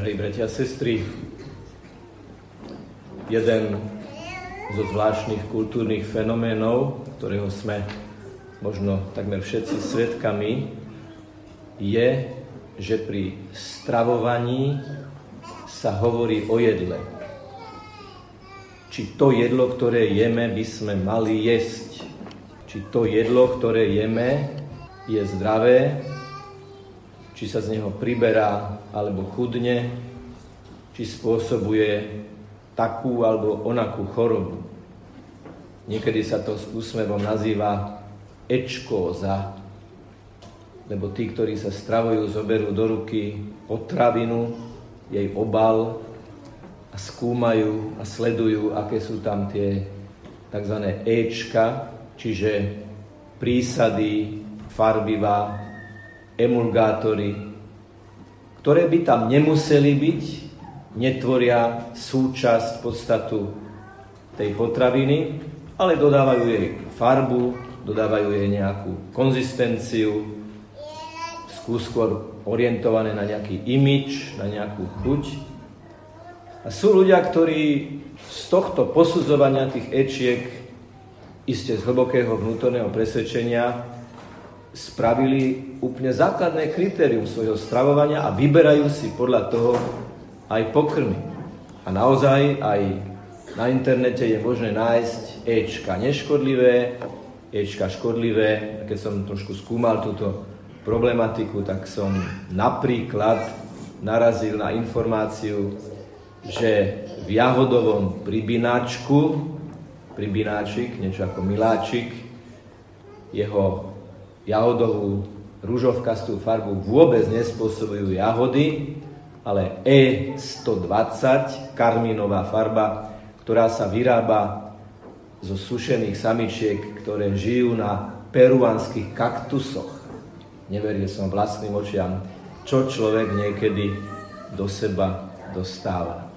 Drahí bratia a sestry, jeden zo zvláštnych kultúrnych fenoménov, ktorého sme možno takmer všetci svetkami, je, že pri stravovaní sa hovorí o jedle. Či to jedlo, ktoré jeme, by sme mali jesť. Či to jedlo, ktoré jeme, je zdravé, či sa z neho priberá alebo chudne, či spôsobuje takú alebo onakú chorobu. Niekedy sa to s úsmevom nazýva ečkóza, lebo tí, ktorí sa stravujú, zoberú do ruky potravinu, jej obal a skúmajú a sledujú, aké sú tam tie tzv. Ečka, čiže prísady, farbivá, emulgátory, ktoré by tam nemuseli byť, netvoria súčasť, podstatu tej potraviny, ale dodávajú jej farbu, dodávajú jej nejakú konzistenciu, skôr orientované na nejaký imič, na nejakú chuť. A sú ľudia, ktorí z tohto posudzovania tých ečiek, iste z hlbokého vnútorného presvedčenia, spravili úplne základné kritérium svojho stravovania a vyberajú si podľa toho aj pokrmy. A naozaj aj na internete je možné nájsť Ečka neškodlivé, Ečka škodlivé. Keď som trošku skúmal túto problematiku, tak som napríklad narazil na informáciu, že v jahodovom pribináčku, pribináčik, niečo ako miláčik, jeho jahodovú rúžovkastú farbu vôbec nespôsobujú jahody, ale E120, karmínová farba, ktorá sa vyrába zo sušených samičiek, ktoré žijú na peruánskych kaktusoch. Neveril som vlastným očiam, čo človek niekedy do seba dostáva.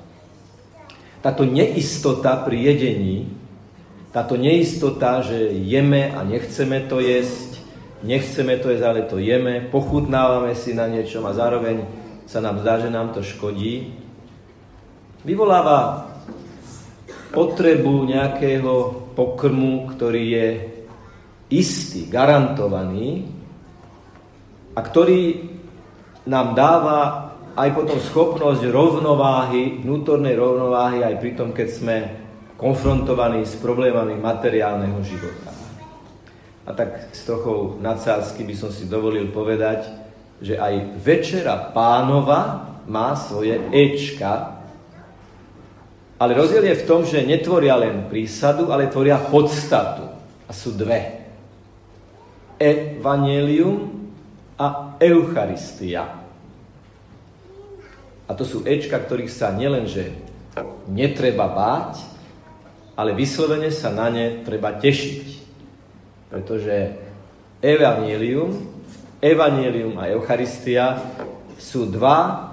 Táto neistota pri jedení, táto neistota, že jeme a nechceme to jesť, nechceme to jesť, ale to jeme, pochutnávame si na niečom a zároveň sa nám zdá, že nám to škodí, vyvoláva potrebu nejakého pokrmu, ktorý je istý, garantovaný a ktorý nám dáva aj potom schopnosť rovnováhy, vnútornej rovnováhy aj pri tom, keď sme konfrontovaní s problémami materiálneho života. A tak s trochou nadsázky by som si dovolil povedať, že aj Večera pánova má svoje Ečka, ale rozdiel je v tom, že netvoria len prísadu, ale tvoria podstatu. A sú dve. Evangelium a Eucharistia. A to sú Ečka, ktorých sa nielenže netreba báť, ale vyslovene sa na ne treba tešiť pretože evanílium, evanílium a Eucharistia sú dva,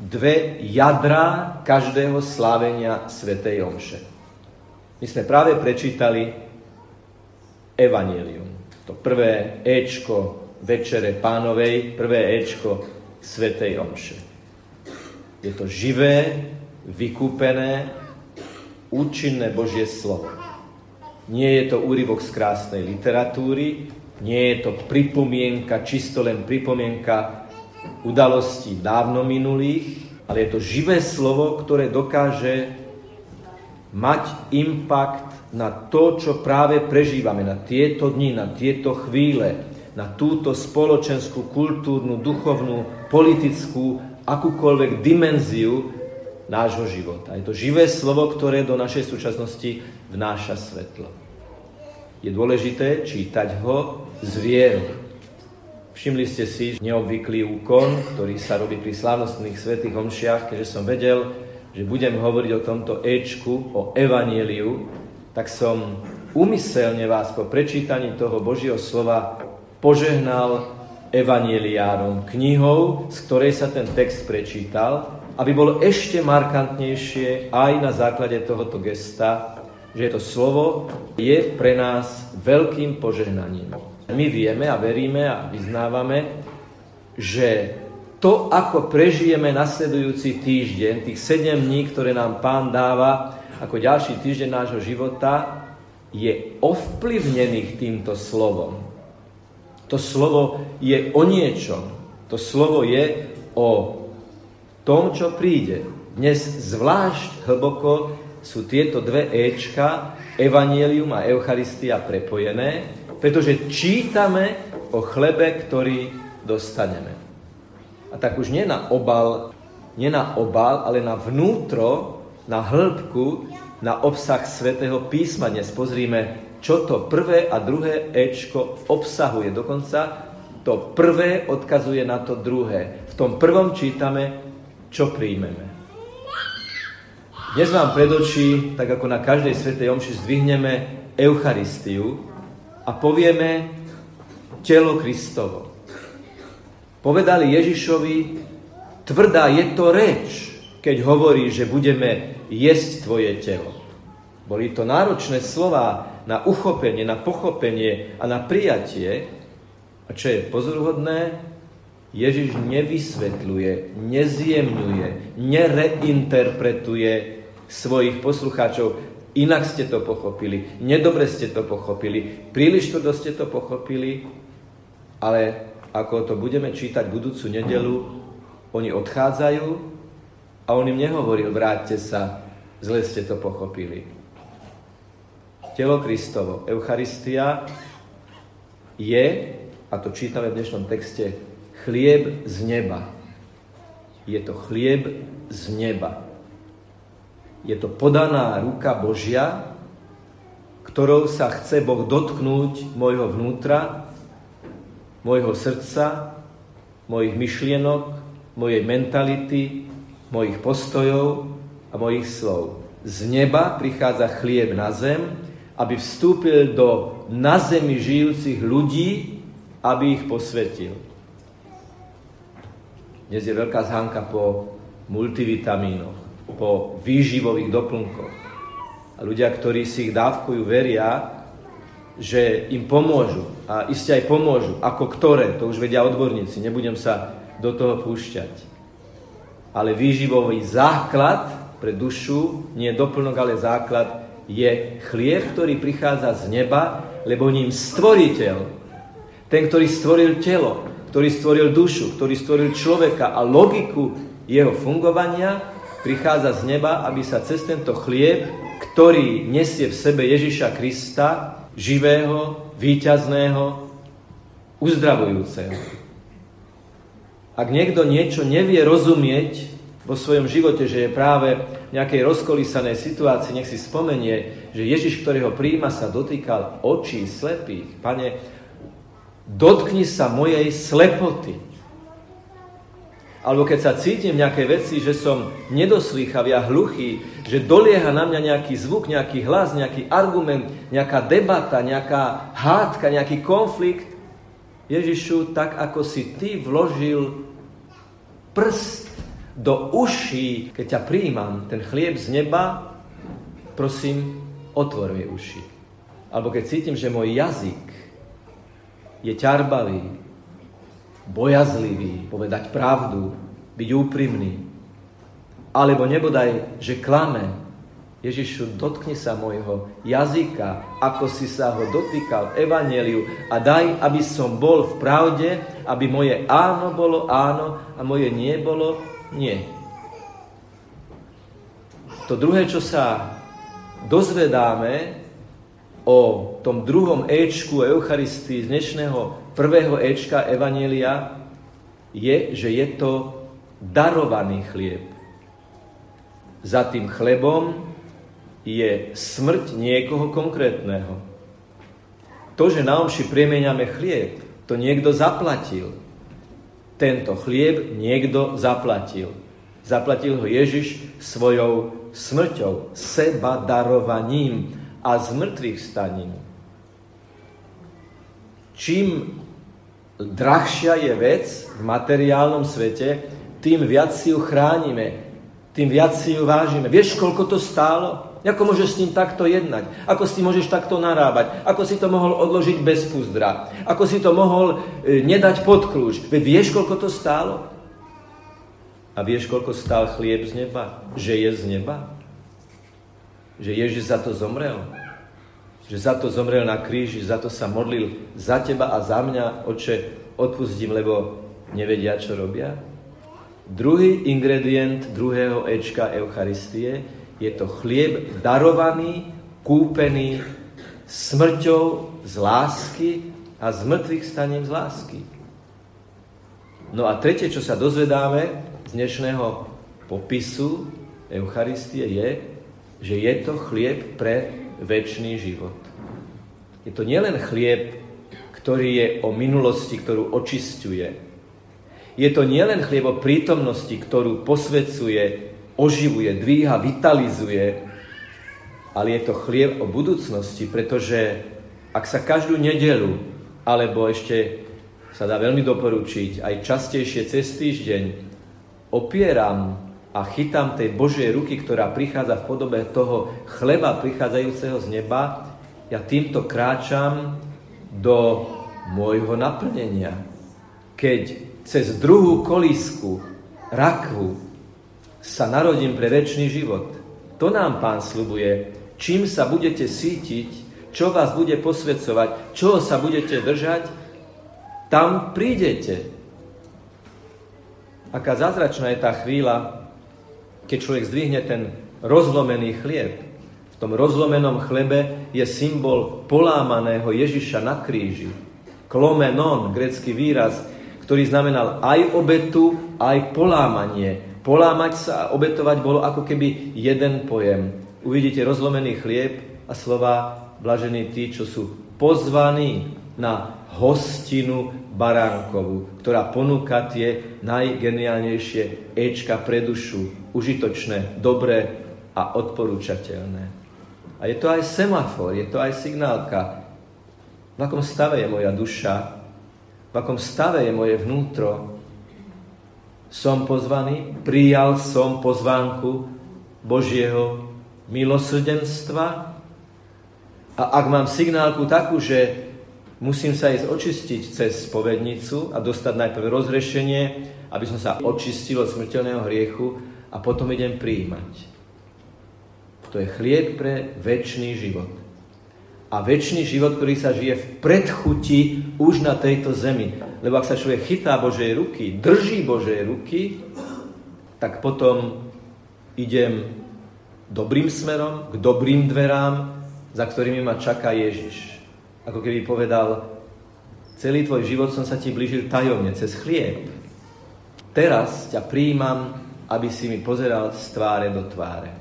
dve jadra každého slávenia Svetej Omše. My sme práve prečítali evanílium. To prvé Ečko Večere Pánovej, prvé Ečko Svetej Omše. Je to živé, vykúpené, účinné Božie slovo. Nie je to úryvok z krásnej literatúry, nie je to pripomienka, čisto len pripomienka udalostí dávno minulých, ale je to živé slovo, ktoré dokáže mať impact na to, čo práve prežívame, na tieto dni, na tieto chvíle, na túto spoločenskú, kultúrnu, duchovnú, politickú, akúkoľvek dimenziu nášho života. Je to živé slovo, ktoré do našej súčasnosti vnáša svetlo. Je dôležité čítať ho z vierou. Všimli ste si neobvyklý úkon, ktorý sa robí pri slávnostných svetých omšiach, keďže som vedel, že budem hovoriť o tomto Ečku, o Evanieliu, tak som umyselne vás po prečítaní toho Božieho slova požehnal evanieliárom, knihou, z ktorej sa ten text prečítal aby bolo ešte markantnejšie aj na základe tohoto gesta, že to slovo je pre nás veľkým požehnaním. My vieme a veríme a vyznávame, že to, ako prežijeme nasledujúci týždeň, tých 7 dní, ktoré nám Pán dáva ako ďalší týždeň nášho života, je ovplyvnených týmto slovom. To slovo je o niečom. To slovo je o tom, čo príde. Dnes zvlášť hlboko sú tieto dve Ečka, Evangelium a Eucharistia prepojené, pretože čítame o chlebe, ktorý dostaneme. A tak už nie na obal, nie na obal, ale na vnútro, na hĺbku, na obsah svätého písma. Dnes pozrime, čo to prvé a druhé Ečko obsahuje. Dokonca to prvé odkazuje na to druhé. V tom prvom čítame, čo príjmeme. Dnes vám pred oči, tak ako na každej svetej omši, zdvihneme Eucharistiu a povieme telo Kristovo. Povedali Ježišovi, tvrdá je to reč, keď hovorí, že budeme jesť tvoje telo. Boli to náročné slova na uchopenie, na pochopenie a na prijatie. A čo je pozoruhodné, Ježiš nevysvetľuje, nezjemňuje, nereinterpretuje svojich poslucháčov. Inak ste to pochopili, nedobre ste to pochopili, príliš to ste to pochopili, ale ako to budeme čítať budúcu nedelu, oni odchádzajú a on im nehovoril, vráťte sa, zle ste to pochopili. Telo Kristovo, Eucharistia je, a to čítame v dnešnom texte, chlieb z neba. Je to chlieb z neba. Je to podaná ruka Božia, ktorou sa chce Boh dotknúť môjho vnútra môjho srdca, mojich myšlienok, mojej mentality, mojich postojov a mojich slov. Z neba prichádza chlieb na zem, aby vstúpil do na zemi žijúcich ľudí, aby ich posvetil. Dnes je veľká zhánka po multivitamínoch, po výživových doplnkoch. A ľudia, ktorí si ich dávkujú, veria, že im pomôžu. A iste aj pomôžu. Ako ktoré, to už vedia odborníci, nebudem sa do toho púšťať. Ale výživový základ pre dušu, nie doplnok, ale základ, je chlieb, ktorý prichádza z neba, lebo ním stvoriteľ, ten, ktorý stvoril telo, ktorý stvoril dušu, ktorý stvoril človeka a logiku jeho fungovania, prichádza z neba, aby sa cez tento chlieb, ktorý nesie v sebe Ježiša Krista, živého, výťazného, uzdravujúceho. Ak niekto niečo nevie rozumieť vo svojom živote, že je práve v nejakej rozkolísanej situácii, nech si spomenie, že Ježiš, ktorého príjma, sa dotýkal očí slepých. Pane, dotkni sa mojej slepoty. Alebo keď sa cítim v nejakej veci, že som nedoslýchavý a hluchý, že dolieha na mňa nejaký zvuk, nejaký hlas, nejaký argument, nejaká debata, nejaká hádka, nejaký konflikt, Ježišu, tak ako si ty vložil prst do uší, keď ťa príjmam, ten chlieb z neba, prosím, otvor mi uši. Alebo keď cítim, že môj jazyk je ťarbavý, bojazlivý, povedať pravdu, byť úprimný. Alebo nebodaj, že klame. Ježišu, dotkni sa môjho jazyka, ako si sa ho dotýkal v a daj, aby som bol v pravde, aby moje áno bolo áno a moje nie bolo nie. To druhé, čo sa dozvedáme o tom druhom Ečku Eucharistii z dnešného prvého Ečka Evanielia je, že je to darovaný chlieb. Za tým chlebom je smrť niekoho konkrétneho. To, že na omši priemeniame chlieb, to niekto zaplatil. Tento chlieb niekto zaplatil. Zaplatil ho Ježiš svojou smrťou, seba darovaním a zmrtvých staním. Čím drahšia je vec v materiálnom svete, tým viac si ju chránime, tým viac si ju vážime. Vieš, koľko to stálo? Ako môžeš s ním takto jednať? Ako s tým môžeš takto narábať? Ako si to mohol odložiť bez puzdra? Ako si to mohol e, nedať pod kľúč? Vieš, koľko to stálo? A vieš, koľko stál chlieb z neba? Že je z neba? Že Ježiš za to zomrel? Že za to zomrel na kríži, za to sa modlil za teba a za mňa, oče, odpustím, lebo nevedia, čo robia? Druhý ingredient druhého Ečka Eucharistie je to chlieb darovaný, kúpený smrťou z lásky a z mŕtvych staním z lásky. No a tretie, čo sa dozvedáme z dnešného popisu Eucharistie je, že je to chlieb pre väčší život. Je to nielen chlieb, ktorý je o minulosti, ktorú očistuje. Je to nielen chlieb o prítomnosti, ktorú posvecuje, oživuje, dvíha, vitalizuje, ale je to chlieb o budúcnosti, pretože ak sa každú nedelu, alebo ešte sa dá veľmi doporučiť, aj častejšie cez týždeň opieram a chytám tej Božej ruky, ktorá prichádza v podobe toho chleba prichádzajúceho z neba, ja týmto kráčam do môjho naplnenia. Keď cez druhú kolísku, rakvu, sa narodím pre väčší život. To nám Pán slubuje. Čím sa budete sítiť, čo vás bude posvedcovať, čoho sa budete držať, tam prídete. Aká zázračná je tá chvíľa, keď človek zdvihne ten rozlomený chlieb. V tom rozlomenom chlebe je symbol polámaného Ježiša na kríži. Klomenon, grecký výraz, ktorý znamenal aj obetu, aj polámanie. Polámať sa a obetovať bolo ako keby jeden pojem. Uvidíte rozlomený chlieb a slova blažení tí, čo sú pozvaní na hostinu baránkovú, ktorá ponúka tie najgeniálnejšie Ečka pre dušu, užitočné, dobré a odporúčateľné. A je to aj semafor, je to aj signálka. V akom stave je moja duša, v akom stave je moje vnútro. Som pozvaný, prijal som pozvánku Božieho milosrdenstva a ak mám signálku takú, že musím sa ísť očistiť cez spovednicu a dostať najprv rozrešenie, aby som sa očistil od smrteľného hriechu a potom idem príjmať. To je chlieb pre väčší život. A väčší život, ktorý sa žije v predchuti už na tejto zemi. Lebo ak sa človek chytá Božej ruky, drží Božej ruky, tak potom idem dobrým smerom, k dobrým dverám, za ktorými ma čaká Ježiš. Ako keby povedal, celý tvoj život som sa ti blížil tajomne, cez chlieb. Teraz ťa príjmam, aby si mi pozeral z tváre do tváre.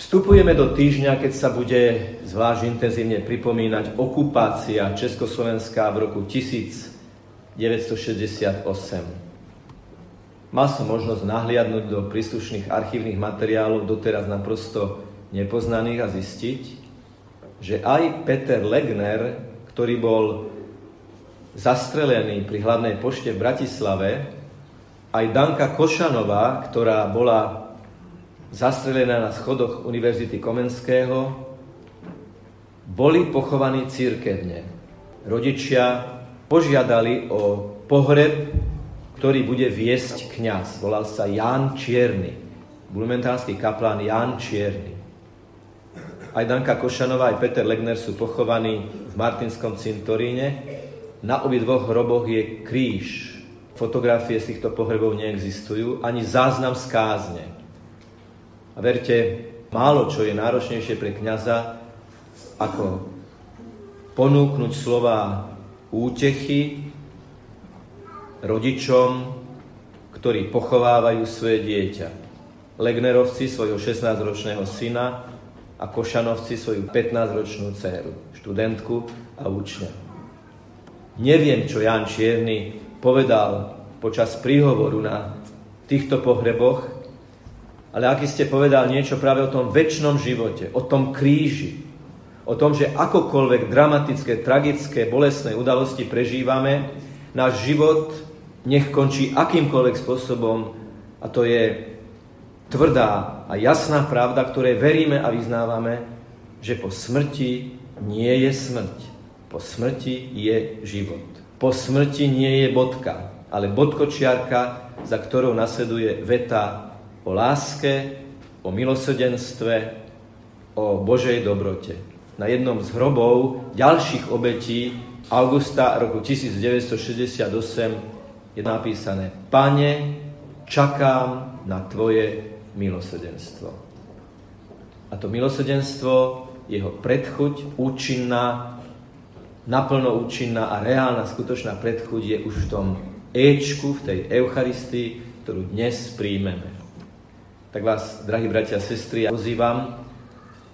Vstupujeme do týždňa, keď sa bude zvlášť intenzívne pripomínať okupácia Československa v roku 1968. Mal som možnosť nahliadnúť do príslušných archívnych materiálov, doteraz naprosto nepoznaných a zistiť, že aj Peter Legner, ktorý bol zastrelený pri hlavnej pošte v Bratislave, aj Danka Košanová, ktorá bola zastrelená na schodoch Univerzity Komenského, boli pochovaní církevne. Rodičia požiadali o pohreb, ktorý bude viesť kňaz. Volal sa Ján Čierny, blumentánsky kaplán Ján Čierny. Aj Danka Košanová, aj Peter Legner sú pochovaní v Martinskom cintoríne. Na obidvoch hroboch je kríž. Fotografie z týchto pohrebov neexistujú, ani záznam z kázne. A verte, málo čo je náročnejšie pre kniaza, ako ponúknuť slova útechy rodičom, ktorí pochovávajú svoje dieťa. Legnerovci svojho 16-ročného syna a Košanovci svoju 15-ročnú dceru, študentku a učňa. Neviem, čo Jan Čierny povedal počas príhovoru na týchto pohreboch, ale aký ste povedal niečo práve o tom väčšnom živote, o tom kríži, o tom, že akokoľvek dramatické, tragické, bolestné udalosti prežívame, náš život nech končí akýmkoľvek spôsobom a to je tvrdá a jasná pravda, ktoré veríme a vyznávame, že po smrti nie je smrť. Po smrti je život. Po smrti nie je bodka. ale bodkočiarka, za ktorou nasleduje veta o láske, o milosrdenstve, o Božej dobrote. Na jednom z hrobov ďalších obetí augusta roku 1968 je napísané Pane, čakám na Tvoje milosrdenstvo. A to milosrdenstvo, jeho predchuť, účinná, naplno účinná a reálna, skutočná predchuť je už v tom Ečku, v tej Eucharistii, ktorú dnes príjmeme. Tak vás, drahí bratia a sestry, ja pozývam,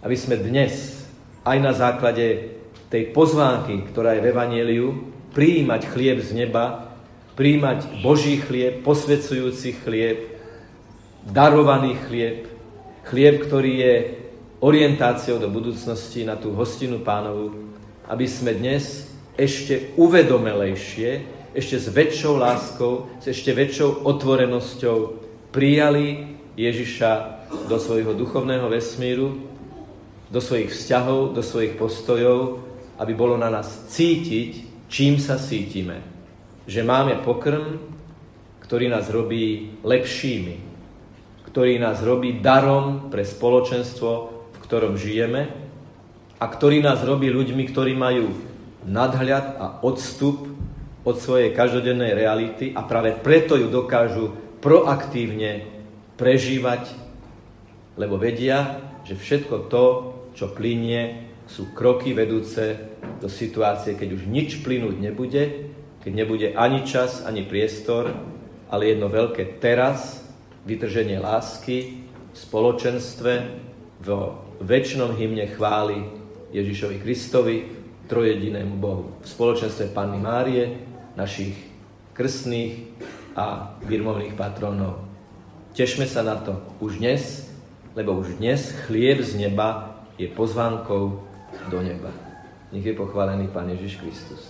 aby sme dnes aj na základe tej pozvánky, ktorá je v Evangeliu, prijímať chlieb z neba, prijímať Boží chlieb, posvedzujúci chlieb, darovaný chlieb, chlieb, ktorý je orientáciou do budúcnosti na tú hostinu pánovu, aby sme dnes ešte uvedomelejšie, ešte s väčšou láskou, s ešte väčšou otvorenosťou prijali Ježiša do svojho duchovného vesmíru, do svojich vzťahov, do svojich postojov, aby bolo na nás cítiť, čím sa cítime. Že máme pokrm, ktorý nás robí lepšími, ktorý nás robí darom pre spoločenstvo, v ktorom žijeme a ktorý nás robí ľuďmi, ktorí majú nadhľad a odstup od svojej každodennej reality a práve preto ju dokážu proaktívne prežívať, lebo vedia, že všetko to, čo plinie, sú kroky vedúce do situácie, keď už nič plynúť nebude, keď nebude ani čas, ani priestor, ale jedno veľké teraz, vytrženie lásky v spoločenstve, v väčšnom hymne chvály Ježišovi Kristovi, trojedinému Bohu. V spoločenstve Panny Márie, našich krstných a birmovných patronov. Tešme sa na to už dnes, lebo už dnes chlieb z neba je pozvánkou do neba. Nech je pochválený Pán Ježiš Kristus.